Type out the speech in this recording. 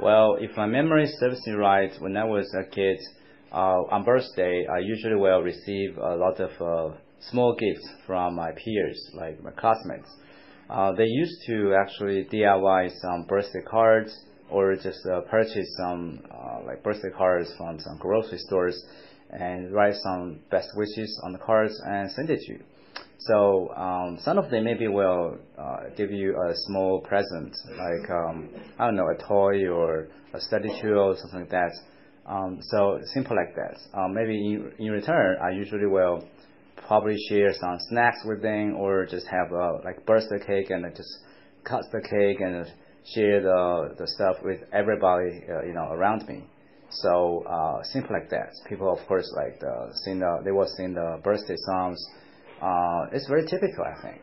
Well, if my memory serves me right, when I was a kid, uh, on birthday, I usually will receive a lot of uh, small gifts from my peers, like my classmates. Uh, they used to actually DIY some birthday cards or just purchase some like birthday cards from some grocery stores and write some best wishes on the cards and send it to you. So um, some of them maybe will uh, give you a small present, like um, I don't know, a toy or a study tool or something like that. Um, so simple like that. Um, maybe in, in return, I usually will probably share some snacks with them, or just have a like birthday cake and just cut the cake and share the the stuff with everybody, uh, you know, around me. So uh, simple like that. People, of course, like the, sing the they will sing the birthday songs uh, uh, it's very typical, I think.